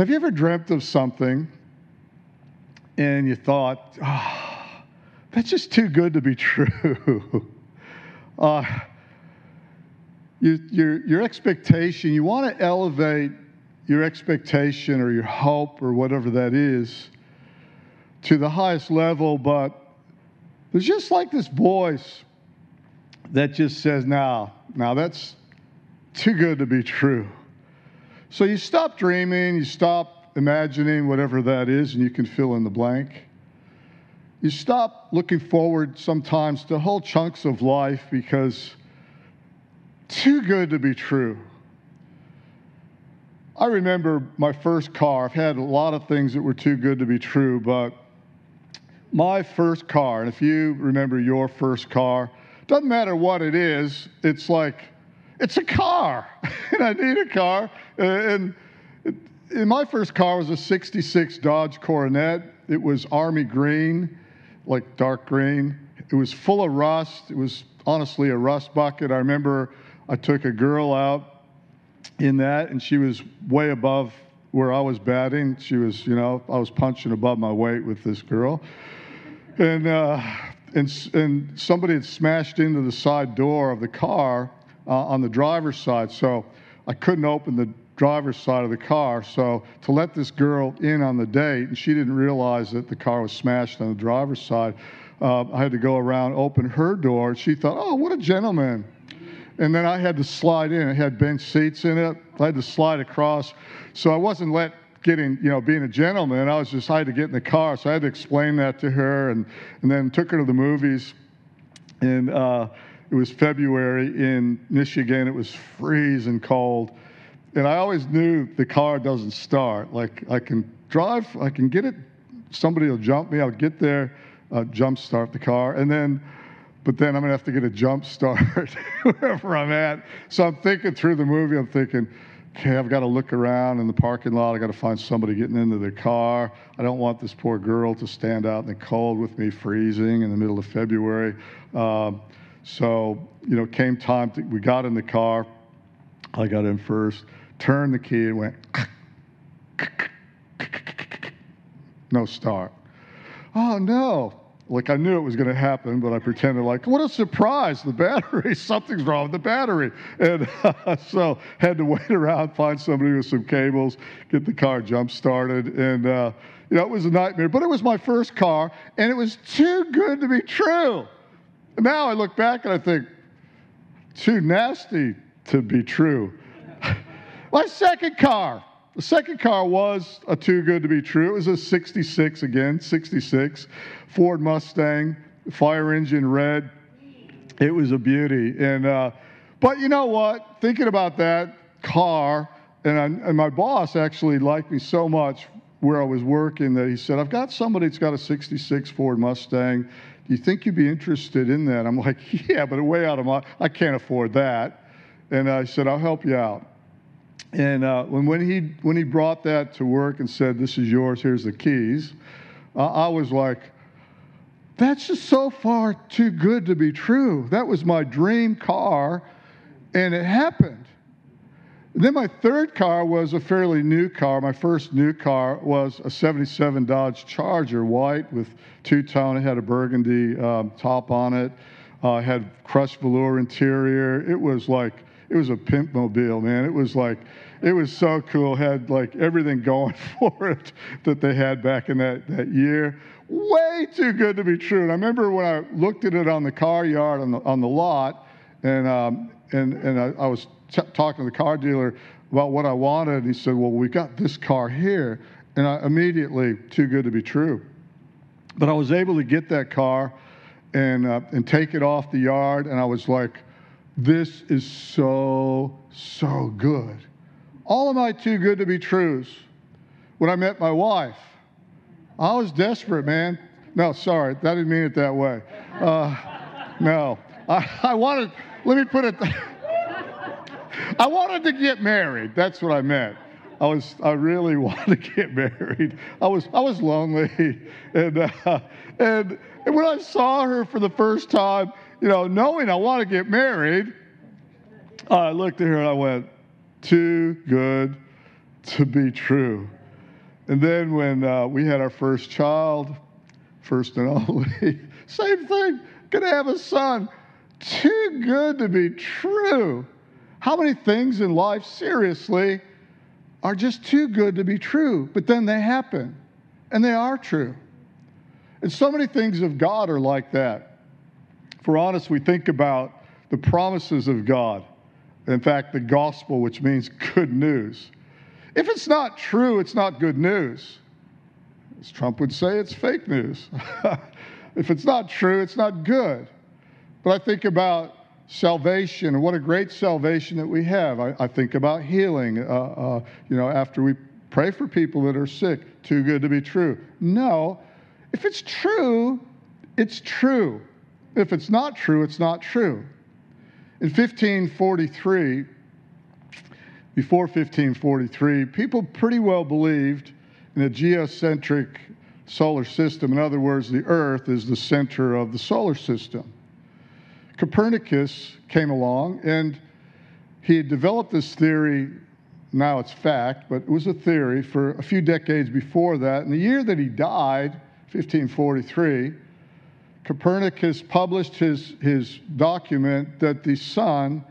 Have you ever dreamt of something and you thought, oh, that's just too good to be true? uh, you, your, your expectation, you want to elevate your expectation or your hope or whatever that is to the highest level, but there's just like this voice that just says, now, now that's too good to be true. So you stop dreaming, you stop imagining whatever that is, and you can fill in the blank. You stop looking forward sometimes to whole chunks of life because too good to be true. I remember my first car. I've had a lot of things that were too good to be true, but my first car, and if you remember your first car, doesn't matter what it is, it's like, it's a car, and I need a car. And, and my first car was a 66 Dodge Coronet. It was army green, like dark green. It was full of rust. It was honestly a rust bucket. I remember I took a girl out in that, and she was way above where I was batting. She was, you know, I was punching above my weight with this girl. And, uh, and, and somebody had smashed into the side door of the car uh, on the driver's side. So I couldn't open the driver's side of the car. So to let this girl in on the date, and she didn't realize that the car was smashed on the driver's side, uh, I had to go around, open her door. She thought, oh, what a gentleman. And then I had to slide in. It had bench seats in it. I had to slide across. So I wasn't let getting, you know, being a gentleman, I was just, I had to get in the car. So I had to explain that to her and, and then took her to the movies. And uh, it was February in Michigan. It was freezing cold. And I always knew the car doesn't start. Like I can drive, I can get it, somebody will jump me, I'll get there, uh, jump start the car. And then, but then I'm gonna have to get a jump start wherever I'm at. So I'm thinking through the movie, I'm thinking, okay, I've got to look around in the parking lot. I've got to find somebody getting into their car. I don't want this poor girl to stand out in the cold with me freezing in the middle of February. Um, so, you know, came time, to, we got in the car. I got in first, turned the key and went, no start. Oh no, like I knew it was going to happen, but I pretended like, what a surprise! The battery, something's wrong with the battery, and uh, so had to wait around, find somebody with some cables, get the car jump started, and uh, you know it was a nightmare. But it was my first car, and it was too good to be true. Now I look back and I think, too nasty to be true. my second car. The second car was a too good to be true. It was a 66 again, 66 Ford Mustang, fire engine red. It was a beauty. And, uh, but you know what? Thinking about that car, and, I, and my boss actually liked me so much where I was working that he said, I've got somebody that's got a 66 Ford Mustang. You think you'd be interested in that? I'm like, yeah, but way out of my, I can't afford that. And I said, I'll help you out. And uh, when, when, he, when he brought that to work and said, This is yours, here's the keys, I was like, That's just so far too good to be true. That was my dream car, and it happened. Then my third car was a fairly new car. My first new car was a 77 Dodge Charger, white with two tone. It had a burgundy um, top on it. Uh, had crushed velour interior. It was like it was a pimp mobile, man. It was like, it was so cool. Had like everything going for it that they had back in that, that year. Way too good to be true. And I remember when I looked at it on the car yard on the, on the lot, and, um, and, and I, I was t- talking to the car dealer about what I wanted. And he said, Well, we got this car here. And I immediately, too good to be true. But I was able to get that car and, uh, and take it off the yard. And I was like, this is so, so good. All of my too good to be truths. When I met my wife, I was desperate, man. No, sorry, I didn't mean it that way. Uh, no, I, I wanted, let me put it, I wanted to get married. That's what I meant. I was, I really wanted to get married. I was, I was lonely, and uh, and, and when I saw her for the first time, you know, knowing I want to get married, I looked at her and I went, too good to be true. And then when uh, we had our first child, first and only, same thing, gonna have a son. Too good to be true. How many things in life, seriously, are just too good to be true, but then they happen and they are true. And so many things of God are like that. For honest, we think about the promises of God. In fact, the gospel, which means good news. If it's not true, it's not good news. As Trump would say, it's fake news. if it's not true, it's not good. But I think about salvation what a great salvation that we have. I, I think about healing. Uh, uh, you know, after we pray for people that are sick, too good to be true. No, if it's true, it's true. If it's not true, it's not true. In 1543, before 1543, people pretty well believed in a geocentric solar system. In other words, the Earth is the center of the solar system. Copernicus came along and he had developed this theory. Now it's fact, but it was a theory for a few decades before that. In the year that he died, 1543, Copernicus published his, his document that the sun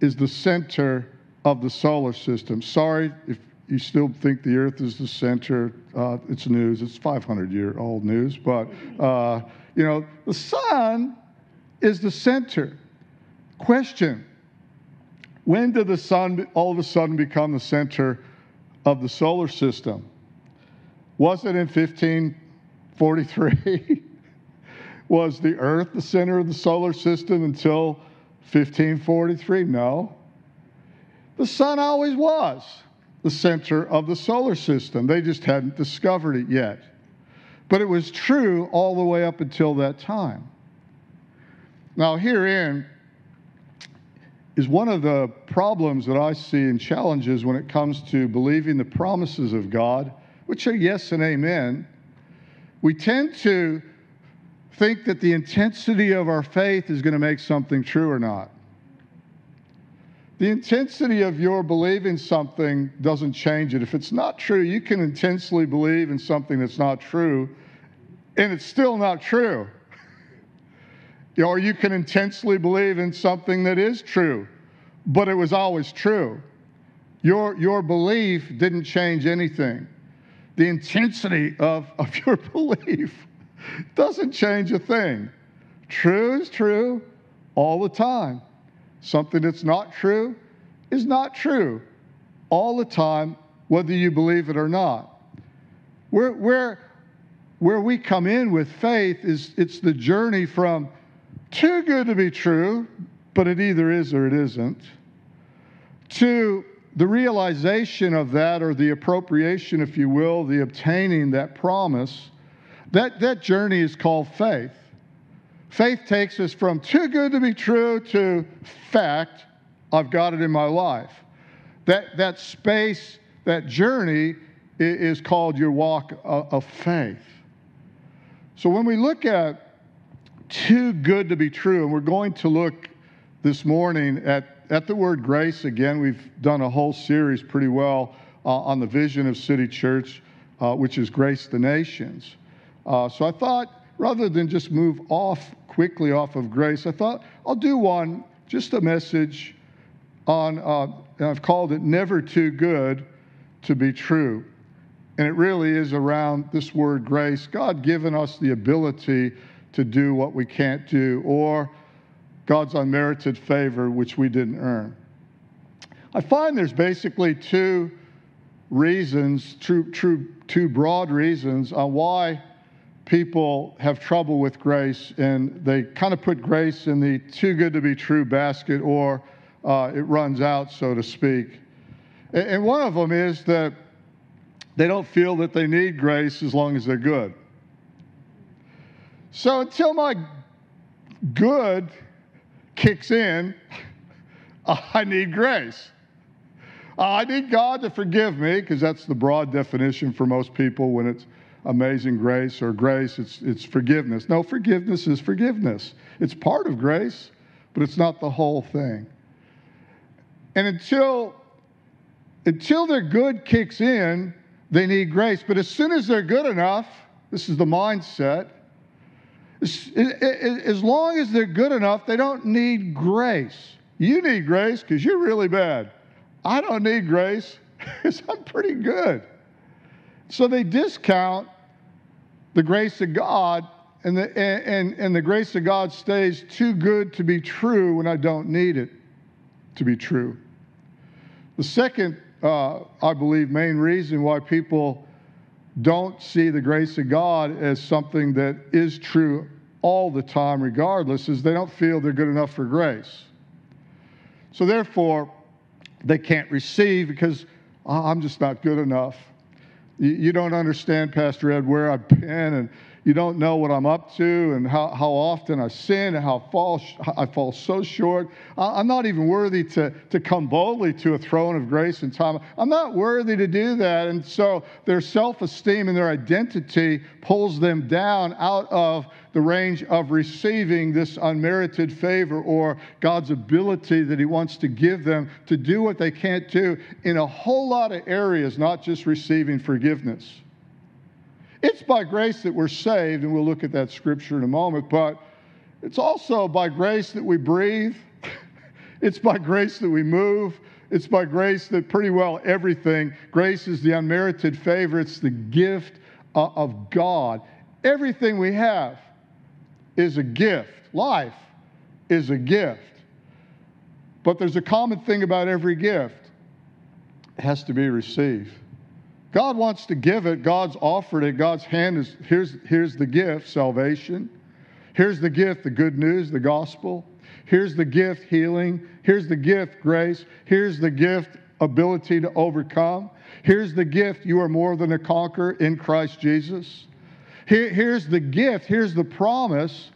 is the center of the solar system. Sorry if you still think the earth is the center. Uh, it's news, it's 500 year old news, but uh, you know, the sun is the center. Question When did the sun all of a sudden become the center of the solar system? Was it in 1543? Was the Earth the center of the solar system until 1543? No. The sun always was the center of the solar system. They just hadn't discovered it yet. But it was true all the way up until that time. Now, herein is one of the problems that I see and challenges when it comes to believing the promises of God, which are yes and amen. We tend to think that the intensity of our faith is going to make something true or not. The intensity of your believing something doesn't change it. If it's not true, you can intensely believe in something that's not true, and it's still not true. Or you can intensely believe in something that is true, but it was always true. Your, your belief didn't change anything. The intensity of, of your belief doesn't change a thing. True is true all the time. Something that's not true is not true all the time, whether you believe it or not. Where, where, where we come in with faith is it's the journey from too good to be true, but it either is or it isn't, to the realization of that or the appropriation, if you will, the obtaining that promise that, that journey is called faith. Faith takes us from too good to be true to fact, I've got it in my life. That, that space, that journey is called your walk of faith. So when we look at too good to be true, and we're going to look this morning at, at the word grace again, we've done a whole series pretty well uh, on the vision of City Church, uh, which is Grace the Nations. Uh, so I thought rather than just move off quickly off of grace, I thought I'll do one, just a message on, uh, I've called it Never Too Good to Be True. And it really is around this word grace, God given us the ability to do what we can't do, or God's unmerited favor, which we didn't earn. I find there's basically two reasons, true, true, two broad reasons on why people have trouble with grace and they kind of put grace in the too good to be true basket or uh, it runs out, so to speak. And, and one of them is that they don't feel that they need grace as long as they're good. So until my good kicks in, I need grace. Uh, I need God to forgive me because that's the broad definition for most people when it's amazing grace or grace, it's, it's forgiveness. No, forgiveness is forgiveness. It's part of grace, but it's not the whole thing. And until, until their good kicks in, they need grace. But as soon as they're good enough, this is the mindset, as long as they're good enough, they don't need grace. You need grace because you're really bad. I don't need grace because I'm pretty good. So they discount the grace of God, and the, and, and the grace of God stays too good to be true when I don't need it to be true. The second, uh, I believe, main reason why people don't see the grace of God as something that is true all the time, regardless, is they don't feel they're good enough for grace. So therefore, they can't receive because oh, I'm just not good enough. You, don't understand, Pastor Ed, where I've been, and you don't know what I'm up to, and how, how often I sin, and how fall, I fall so short. I'm not even worthy to, to come boldly to a throne of grace and time. I'm not worthy to do that. And so their self esteem and their identity pulls them down out of the range of receiving this unmerited favor or God's ability that He wants to give them to do what they can't do in a whole lot of areas, not just receiving forgiveness. It's by grace that we're saved, and we'll look at that scripture in a moment, but it's also by grace that we breathe. it's by grace that we move. It's by grace that pretty well everything, grace is the unmerited favor, it's the gift uh, of God. Everything we have is a gift. Life is a gift. But there's a common thing about every gift it has to be received. God wants to give it, God's offered it, God's hand is here's, here's the gift, salvation. Here's the gift, the good news, the gospel. Here's the gift, healing. Here's the gift, grace. Here's the gift, ability to overcome. Here's the gift, you are more than a conqueror in Christ Jesus. Here, here's the gift, here's the promise.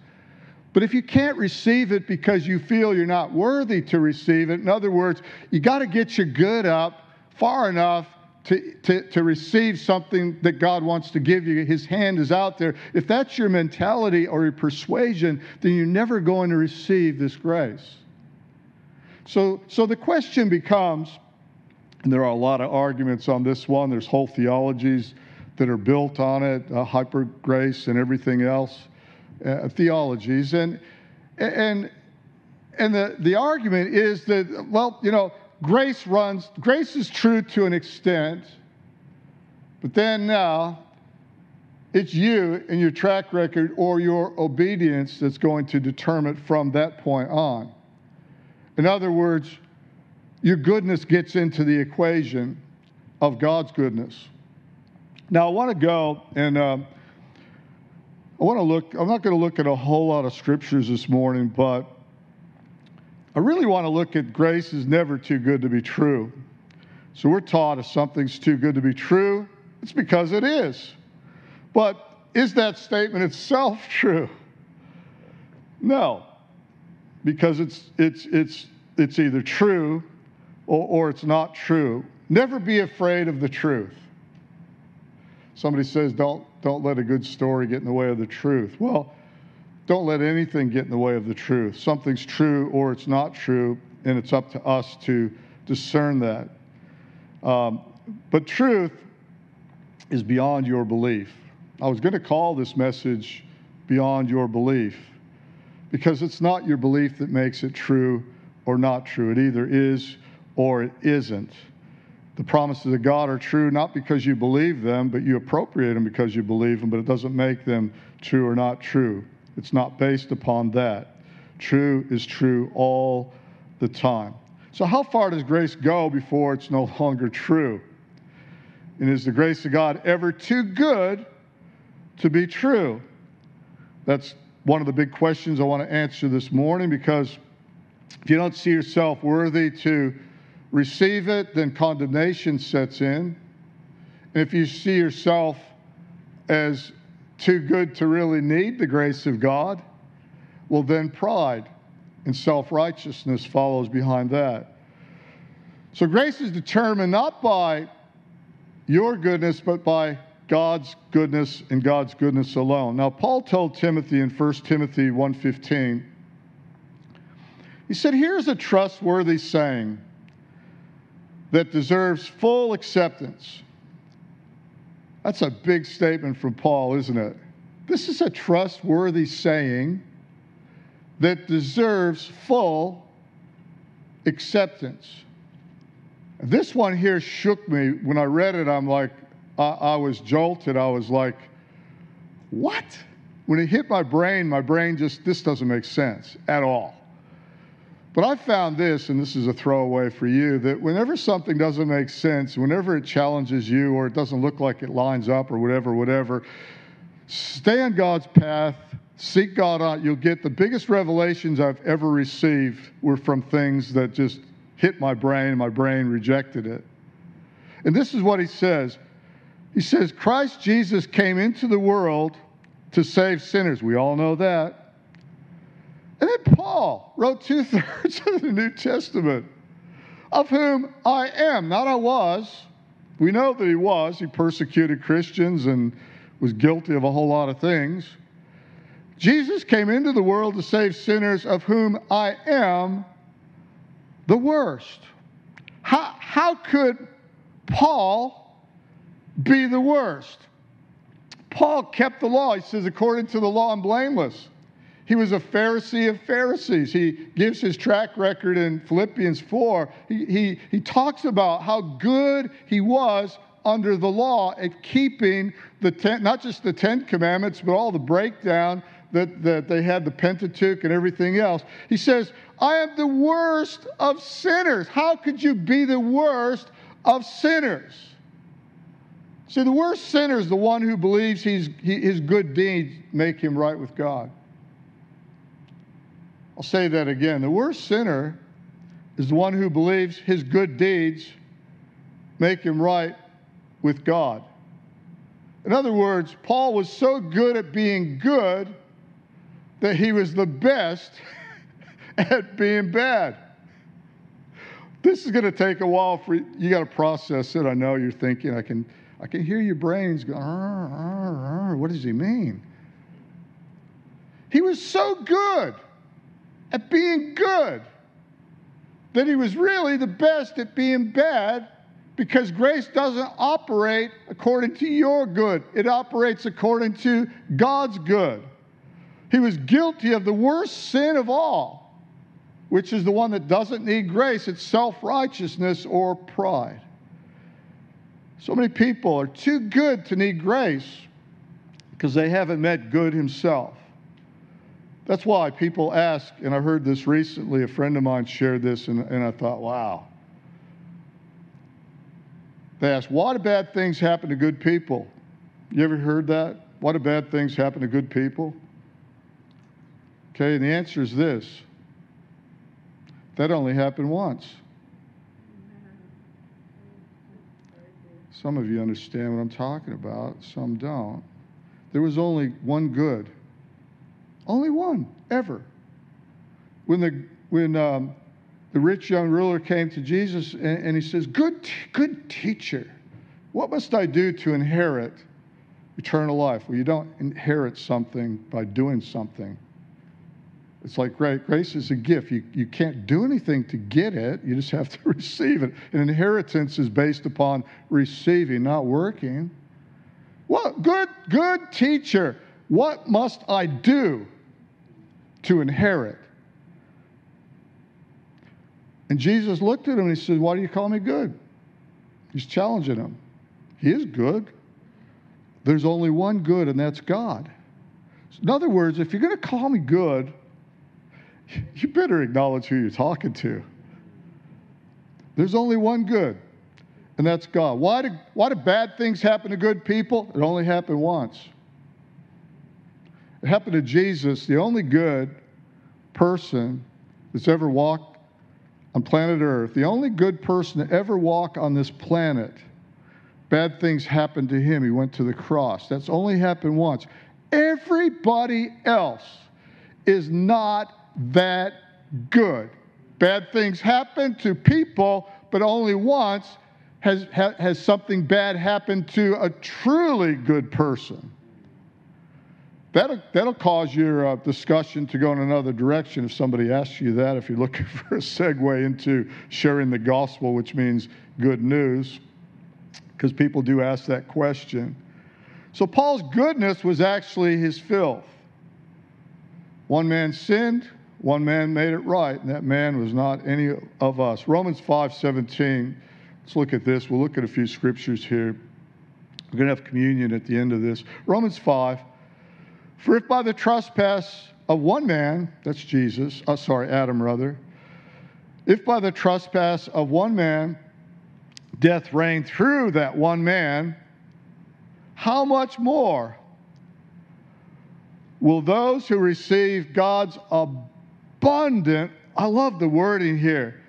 But if you can't receive it because you feel you're not worthy to receive it, in other words, you got to get your good up far enough to, to, to receive something that God wants to give you. His hand is out there. If that's your mentality or your persuasion, then you're never going to receive this grace. So, so the question becomes, and there are a lot of arguments on this one, there's whole theologies that are built on it, uh, hyper grace and everything else, uh, theologies. And, and, and the, the argument is that, well, you know, grace runs, grace is true to an extent, but then now it's you and your track record or your obedience that's going to determine from that point on. In other words, your goodness gets into the equation of God's goodness. Now, I want to go and uh, I want to look, I'm not going to look at a whole lot of scriptures this morning, but I really want to look at grace is never too good to be true. So we're taught if something's too good to be true, it's because it is. But is that statement itself true? No, because it's, it's, it's, it's either true or, or it's not true. Never be afraid of the truth. Somebody says, don't, don't let a good story get in the way of the truth. Well, don't let anything get in the way of the truth. Something's true or it's not true, and it's up to us to discern that. Um, but truth is beyond your belief. I was going to call this message Beyond Your Belief because it's not your belief that makes it true or not true. It either is or it isn't. The promises of God are true not because you believe them, but you appropriate them because you believe them, but it doesn't make them true or not true. It's not based upon that. True is true all the time. So, how far does grace go before it's no longer true? And is the grace of God ever too good to be true? That's one of the big questions I want to answer this morning because if you don't see yourself worthy to receive it, then condemnation sets in. And if you see yourself as too good to really need the grace of God, well, then pride and self righteousness follows behind that. So grace is determined not by your goodness, but by God's goodness and God's goodness alone. Now, Paul told Timothy in 1 Timothy 1:15, he said, "Here's a trustworthy saying that deserves full acceptance. That's a big statement from Paul, isn't it? This is a trustworthy saying that deserves full acceptance. This one here shook me. When I read it, I'm like, I, I was jolted. I was like, what? When it hit my brain, my brain just, this doesn't make sense at all. But I found this, and this is a throwaway for you, that whenever something doesn't make sense, whenever it challenges you or it doesn't look like it lines up or whatever, whatever, stay on God's path, seek God out. You'll get the biggest revelations I've ever received were from things that just hit my brain, and my brain rejected it. And this is what he says He says, Christ Jesus came into the world to save sinners. We all know that. And then Paul wrote two thirds of the New Testament, of whom I am, not I was. We know that he was. He persecuted Christians and was guilty of a whole lot of things. Jesus came into the world to save sinners, of whom I am the worst. How, how could Paul be the worst? Paul kept the law. He says, according to the law, I'm blameless. He was a Pharisee of Pharisees. He gives his track record in Philippians 4. He, he, he talks about how good he was under the law at keeping the ten, not just the Ten Commandments, but all the breakdown that, that they had the Pentateuch and everything else. He says, I am the worst of sinners. How could you be the worst of sinners? See, the worst sinner is the one who believes he's, he, his good deeds make him right with God. I'll say that again. The worst sinner is the one who believes his good deeds make him right with God. In other words, Paul was so good at being good that he was the best at being bad. This is going to take a while for you, you got to process it. I know you're thinking, I can, I can hear your brains going, arr, arr, arr. what does he mean? He was so good at being good that he was really the best at being bad because grace doesn't operate according to your good, it operates according to God's good. He was guilty of the worst sin of all, which is the one that doesn't need grace it's self righteousness or pride. So many people are too good to need grace because they haven't met good himself. That's why people ask, and I heard this recently, a friend of mine shared this, and, and I thought, wow. They ask, why do bad things happen to good people? You ever heard that? Why do bad things happen to good people? Okay, and the answer is this that only happened once. Some of you understand what I'm talking about, some don't. There was only one good. Only one, ever. When the, when, um, the rich young ruler came to Jesus and, and he says, good, good teacher, what must I do to inherit eternal life? Well, you don't inherit something by doing something. It's like grace is a gift. You, you can't do anything to get it, you just have to receive it. An inheritance is based upon receiving, not working. What good, good teacher, what must I do to inherit? And Jesus looked at him and he said, Why do you call me good? He's challenging him. He is good. There's only one good, and that's God. In other words, if you're going to call me good, you better acknowledge who you're talking to. There's only one good, and that's God. Why do, why do bad things happen to good people? It only happened once. It happened to Jesus, the only good person that's ever walked on planet Earth, the only good person to ever walk on this planet. Bad things happened to him. He went to the cross. That's only happened once. Everybody else is not that good. Bad things happen to people, but only once has, has something bad happened to a truly good person. That'll, that'll cause your uh, discussion to go in another direction if somebody asks you that, if you're looking for a segue into sharing the gospel, which means good news, because people do ask that question. So Paul's goodness was actually his filth. One man sinned, one man made it right, and that man was not any of us. Romans 5 17. Let's look at this. We'll look at a few scriptures here. We're going to have communion at the end of this. Romans 5. For if by the trespass of one man, that's Jesus, uh, sorry, Adam rather, if by the trespass of one man death reigned through that one man, how much more will those who receive God's abundant, I love the wording here,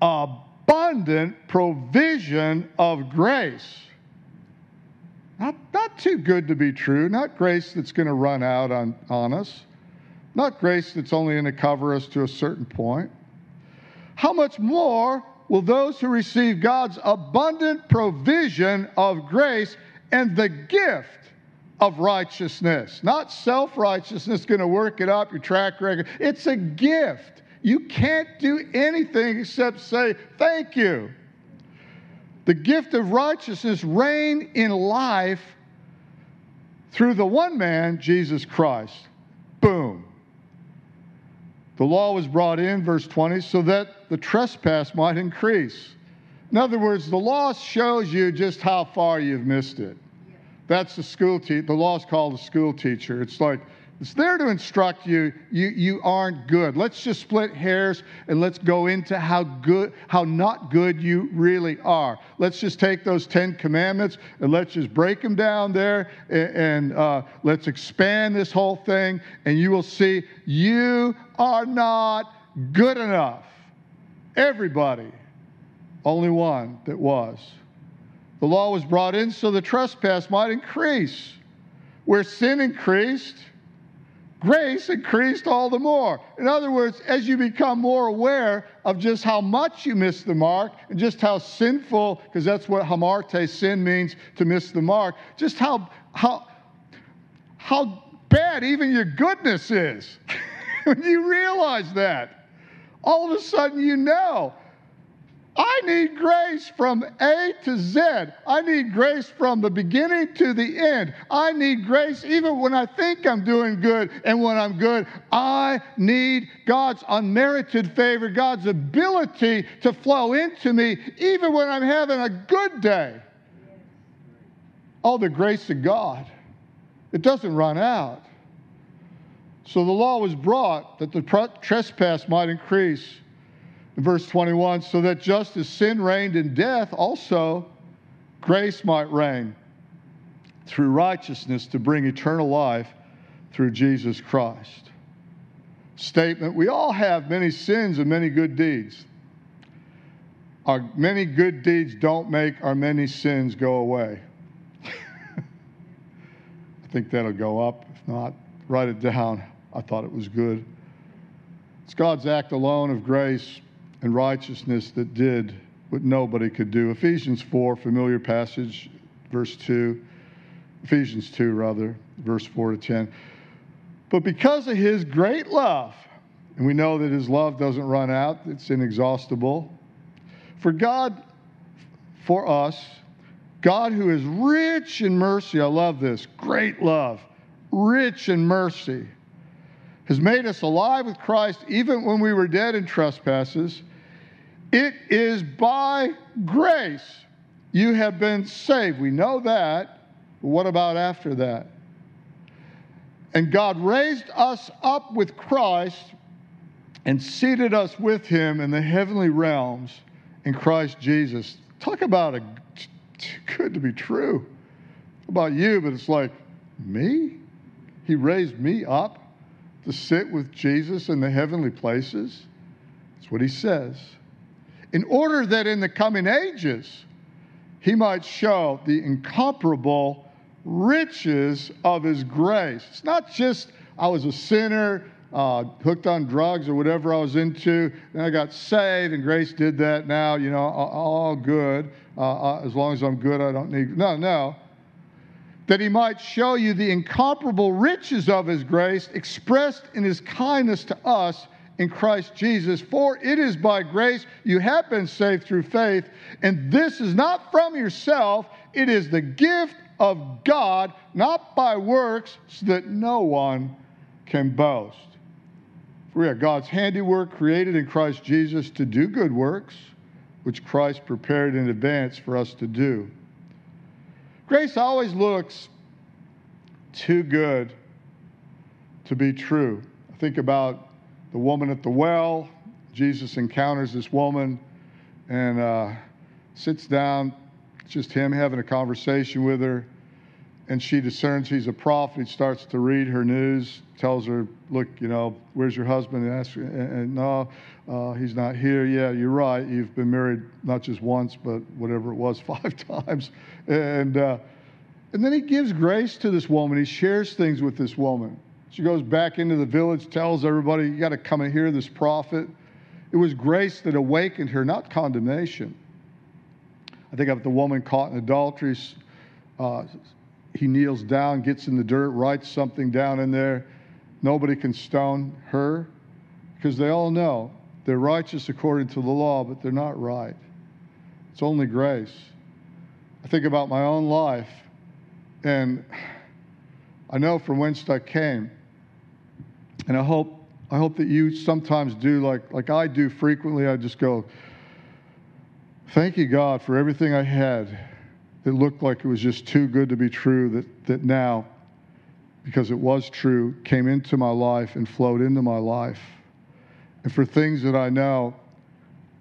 abundant provision of grace. Not, not too good to be true, not grace that's going to run out on, on us, not grace that's only going to cover us to a certain point. How much more will those who receive God's abundant provision of grace and the gift of righteousness. Not self righteousness going to work it up, your track record. It's a gift. You can't do anything except say, Thank you. The gift of righteousness reign in life through the one man, Jesus Christ. Boom. The law was brought in, verse 20, so that the trespass might increase. In other words, the law shows you just how far you've missed it. That's the school teacher. The law is called a school teacher. It's like, it's there to instruct you, you, you aren't good. Let's just split hairs and let's go into how good, how not good you really are. Let's just take those Ten Commandments and let's just break them down there and, and uh, let's expand this whole thing, and you will see you are not good enough. Everybody, only one that was. The law was brought in so the trespass might increase. Where sin increased, grace increased all the more. In other words, as you become more aware of just how much you miss the mark and just how sinful, because that's what hamartia sin means to miss the mark, just how how how bad even your goodness is. when you realize that, all of a sudden you know I need grace from A to Z. I need grace from the beginning to the end. I need grace even when I think I'm doing good and when I'm good. I need God's unmerited favor, God's ability to flow into me even when I'm having a good day. All the grace of God. It doesn't run out. So the law was brought that the trespass might increase verse 21 so that just as sin reigned in death, also grace might reign through righteousness to bring eternal life through Jesus Christ. Statement We all have many sins and many good deeds. Our many good deeds don't make our many sins go away. I think that'll go up. If not, write it down. I thought it was good. It's God's act alone of grace and righteousness that did what nobody could do. Ephesians 4, familiar passage, verse 2. Ephesians 2, rather, verse 4 to 10. But because of his great love, and we know that his love doesn't run out, it's inexhaustible. For God, for us, God who is rich in mercy, I love this, great love, rich in mercy, has made us alive with Christ even when we were dead in trespasses. It is by grace you have been saved. We know that. But what about after that? And God raised us up with Christ and seated us with him in the heavenly realms in Christ Jesus. Talk about a good to be true about you, but it's like, me? He raised me up to sit with Jesus in the heavenly places? That's what he says in order that in the coming ages he might show the incomparable riches of his grace. It's not just I was a sinner, uh, hooked on drugs or whatever I was into, and I got saved and grace did that. Now, you know, all good. Uh, uh, as long as I'm good, I don't need. No, no. That he might show you the incomparable riches of his grace expressed in his kindness to us in Christ Jesus. For it is by grace you have been saved through faith, and this is not from yourself, it is the gift of God, not by works, so that no one can boast. For we are God's handiwork, created in Christ Jesus to do good works, which Christ prepared in advance for us to do. Grace always looks too good to be true. I think about the woman at the well. Jesus encounters this woman and uh, sits down, just him having a conversation with her. And she discerns he's a prophet. He starts to read her news, tells her, Look, you know, where's your husband? And, asks, and, and no, uh, he's not here. Yeah, you're right. You've been married not just once, but whatever it was, five times. And, uh, and then he gives grace to this woman. He shares things with this woman. She goes back into the village, tells everybody, You got to come and hear this prophet. It was grace that awakened her, not condemnation. I think of the woman caught in adultery. Uh, he kneels down, gets in the dirt, writes something down in there. Nobody can stone her because they all know they're righteous according to the law, but they're not right. It's only grace. I think about my own life, and I know from whence I came. And I hope I hope that you sometimes do like like I do frequently. I just go, thank you God for everything I had that looked like it was just too good to be true. That that now, because it was true, came into my life and flowed into my life. And for things that I know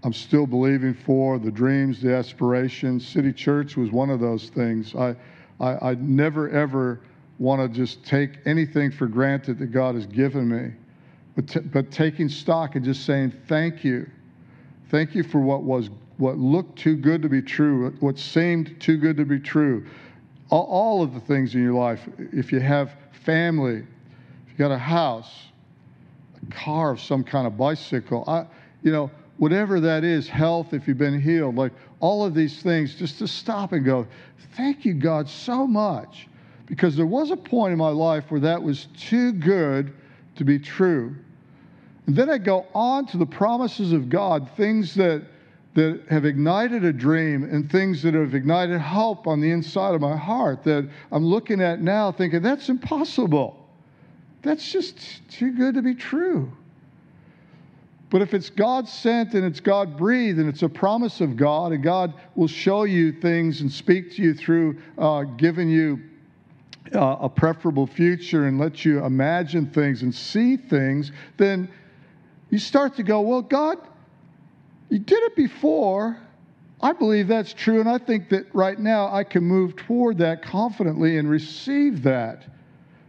I'm still believing for, the dreams, the aspirations. City Church was one of those things. I I, I never ever want to just take anything for granted that God has given me, but, t- but taking stock and just saying, thank you. Thank you for what was what looked too good to be true, what seemed too good to be true. All, all of the things in your life. If you have family, if you got a house, a car of some kind of bicycle, I, you know, whatever that is, health, if you've been healed, like all of these things, just to stop and go, thank you, God, so much because there was a point in my life where that was too good to be true. And then I go on to the promises of God, things that, that have ignited a dream and things that have ignited hope on the inside of my heart that I'm looking at now thinking, that's impossible. That's just too good to be true. But if it's God sent and it's God breathed and it's a promise of God, and God will show you things and speak to you through uh, giving you uh, a preferable future and let you imagine things and see things, then you start to go, well, God, you did it before. I believe that's true, and I think that right now I can move toward that confidently and receive that.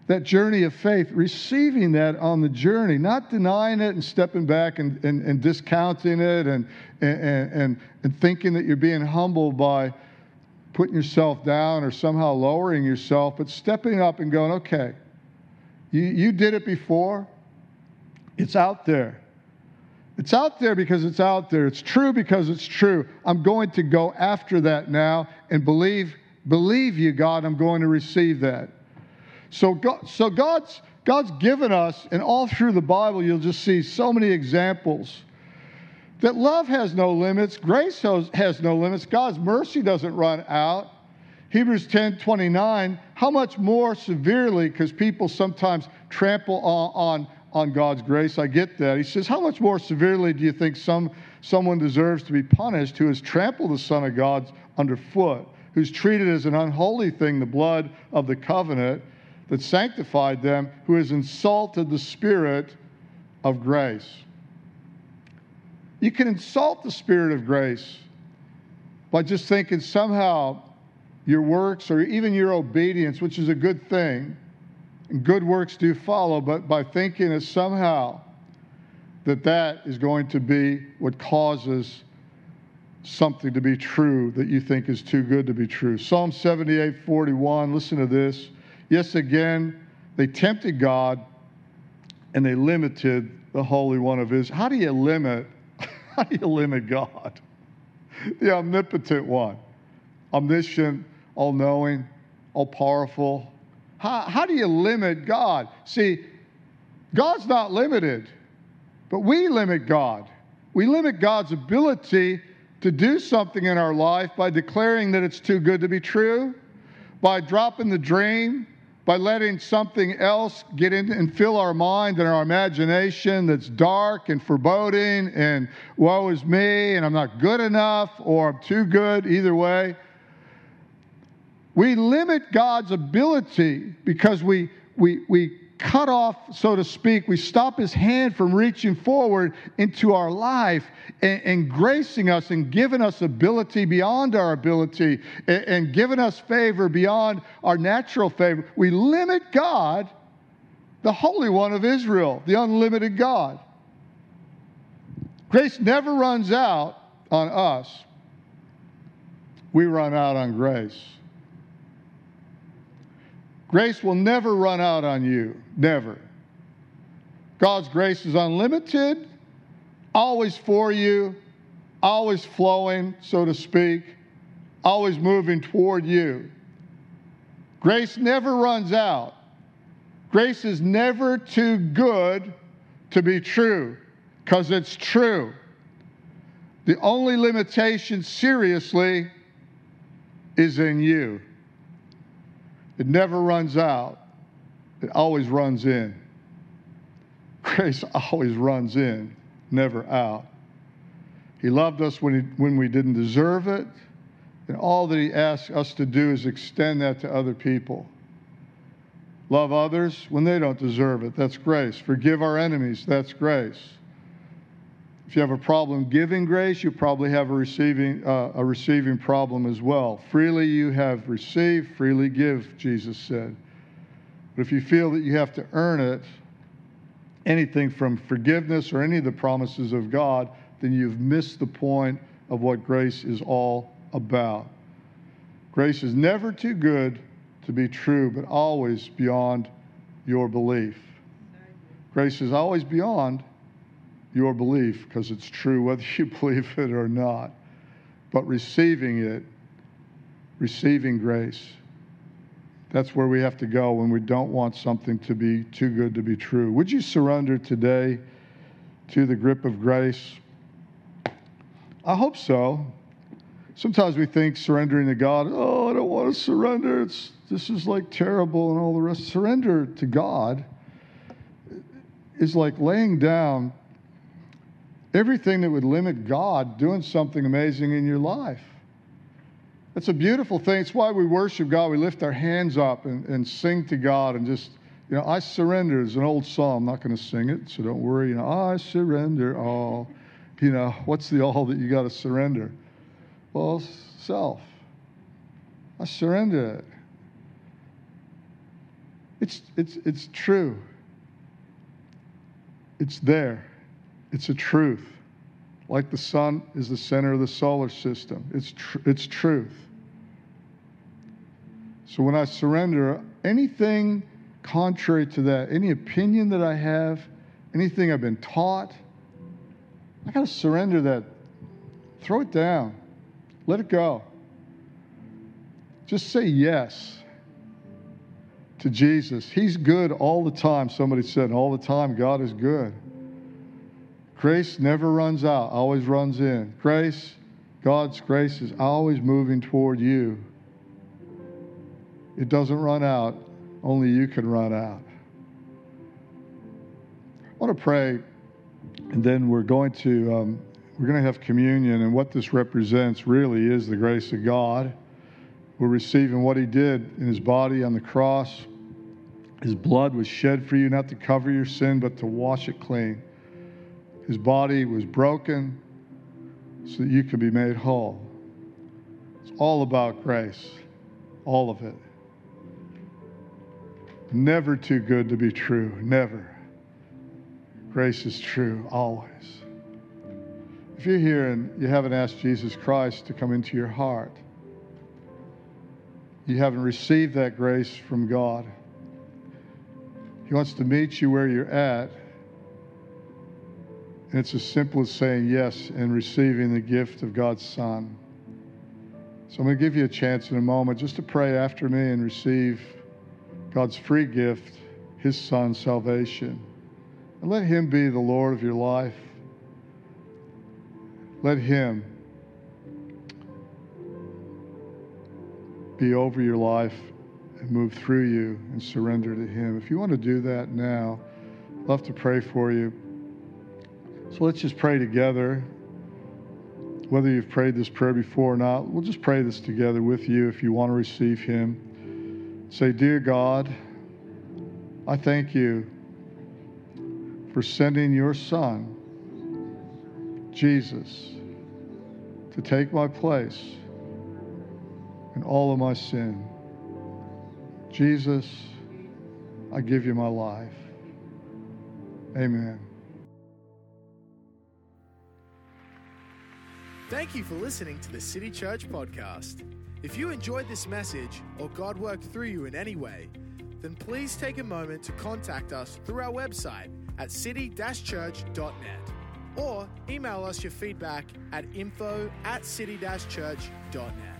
That journey of faith, receiving that on the journey, not denying it and stepping back and, and, and discounting it and, and, and, and thinking that you're being humbled by putting yourself down or somehow lowering yourself, but stepping up and going, okay, you, you did it before. It's out there. It's out there because it's out there. It's true because it's true. I'm going to go after that now and believe, believe you, God, I'm going to receive that. So, God, so God's, God's given us, and all through the Bible, you'll just see so many examples that love has no limits, grace has no limits, God's mercy doesn't run out. Hebrews 10 29, how much more severely, because people sometimes trample on, on, on God's grace. I get that. He says, How much more severely do you think some, someone deserves to be punished who has trampled the Son of God underfoot, who's treated as an unholy thing the blood of the covenant that sanctified them, who has insulted the Spirit of grace? You can insult the Spirit of grace by just thinking somehow your works or even your obedience, which is a good thing, and good works do follow, but by thinking that somehow that that is going to be what causes something to be true that you think is too good to be true. Psalm 78 41, listen to this. Yes, again, they tempted God and they limited the Holy One of Israel. How do you limit how do you limit God? The omnipotent one, omniscient, all knowing, all powerful. How, how do you limit God? See, God's not limited, but we limit God. We limit God's ability to do something in our life by declaring that it's too good to be true, by dropping the dream, by letting something else get in and fill our mind and our imagination that's dark and foreboding and woe is me and I'm not good enough or I'm too good, either way. We limit God's ability because we, we, we cut off, so to speak, we stop his hand from reaching forward into our life and, and gracing us and giving us ability beyond our ability and, and giving us favor beyond our natural favor. We limit God, the Holy One of Israel, the unlimited God. Grace never runs out on us, we run out on grace. Grace will never run out on you. Never. God's grace is unlimited, always for you, always flowing, so to speak, always moving toward you. Grace never runs out. Grace is never too good to be true because it's true. The only limitation, seriously, is in you. It never runs out, it always runs in. Grace always runs in, never out. He loved us when, he, when we didn't deserve it, and all that He asks us to do is extend that to other people. Love others when they don't deserve it. That's grace. Forgive our enemies. That's grace. If you have a problem giving grace, you probably have a receiving, uh, a receiving problem as well. Freely you have received, freely give, Jesus said. But if you feel that you have to earn it, anything from forgiveness or any of the promises of God, then you've missed the point of what grace is all about. Grace is never too good to be true, but always beyond your belief. Grace is always beyond your belief because it's true whether you believe it or not. But receiving it, receiving grace, that's where we have to go when we don't want something to be too good to be true. Would you surrender today to the grip of grace? I hope so. Sometimes we think surrendering to God, oh, I don't want to surrender. It's, this is like terrible and all the rest. Surrender to God is like laying down everything that would limit God doing something amazing in your life. It's a beautiful thing. It's why we worship God. We lift our hands up and, and sing to God and just, you know, I surrender is an old song. I'm not going to sing it, so don't worry. You know, I surrender all. You know, what's the all that you got to surrender? Well, self. I surrender it. It's, it's, it's true. It's there. It's a truth. Like the sun is the center of the solar system, it's, tr- it's truth. So when I surrender anything contrary to that, any opinion that I have, anything I've been taught, I got to surrender that. Throw it down. Let it go. Just say yes to Jesus. He's good all the time. Somebody said, all the time, God is good. Grace never runs out, always runs in. Grace, God's grace is always moving toward you. It doesn't run out, only you can run out. I want to pray, and then we're going to um, we're going to have communion, and what this represents really is the grace of God. We're receiving what He did in His body on the cross. His blood was shed for you, not to cover your sin, but to wash it clean. His body was broken so that you could be made whole. It's all about grace, all of it. Never too good to be true, never. Grace is true, always. If you're here and you haven't asked Jesus Christ to come into your heart, you haven't received that grace from God. He wants to meet you where you're at it's as simple as saying yes and receiving the gift of God's Son. So I'm going to give you a chance in a moment just to pray after me and receive God's free gift, His Son's salvation. And let Him be the Lord of your life. Let Him be over your life and move through you and surrender to Him. If you want to do that now, I'd love to pray for you. So let's just pray together. Whether you've prayed this prayer before or not, we'll just pray this together with you if you want to receive Him. Say, Dear God, I thank you for sending your Son, Jesus, to take my place in all of my sin. Jesus, I give you my life. Amen. Thank you for listening to the City Church podcast. If you enjoyed this message or God worked through you in any way, then please take a moment to contact us through our website at city-church.net or email us your feedback at info at city-church.net.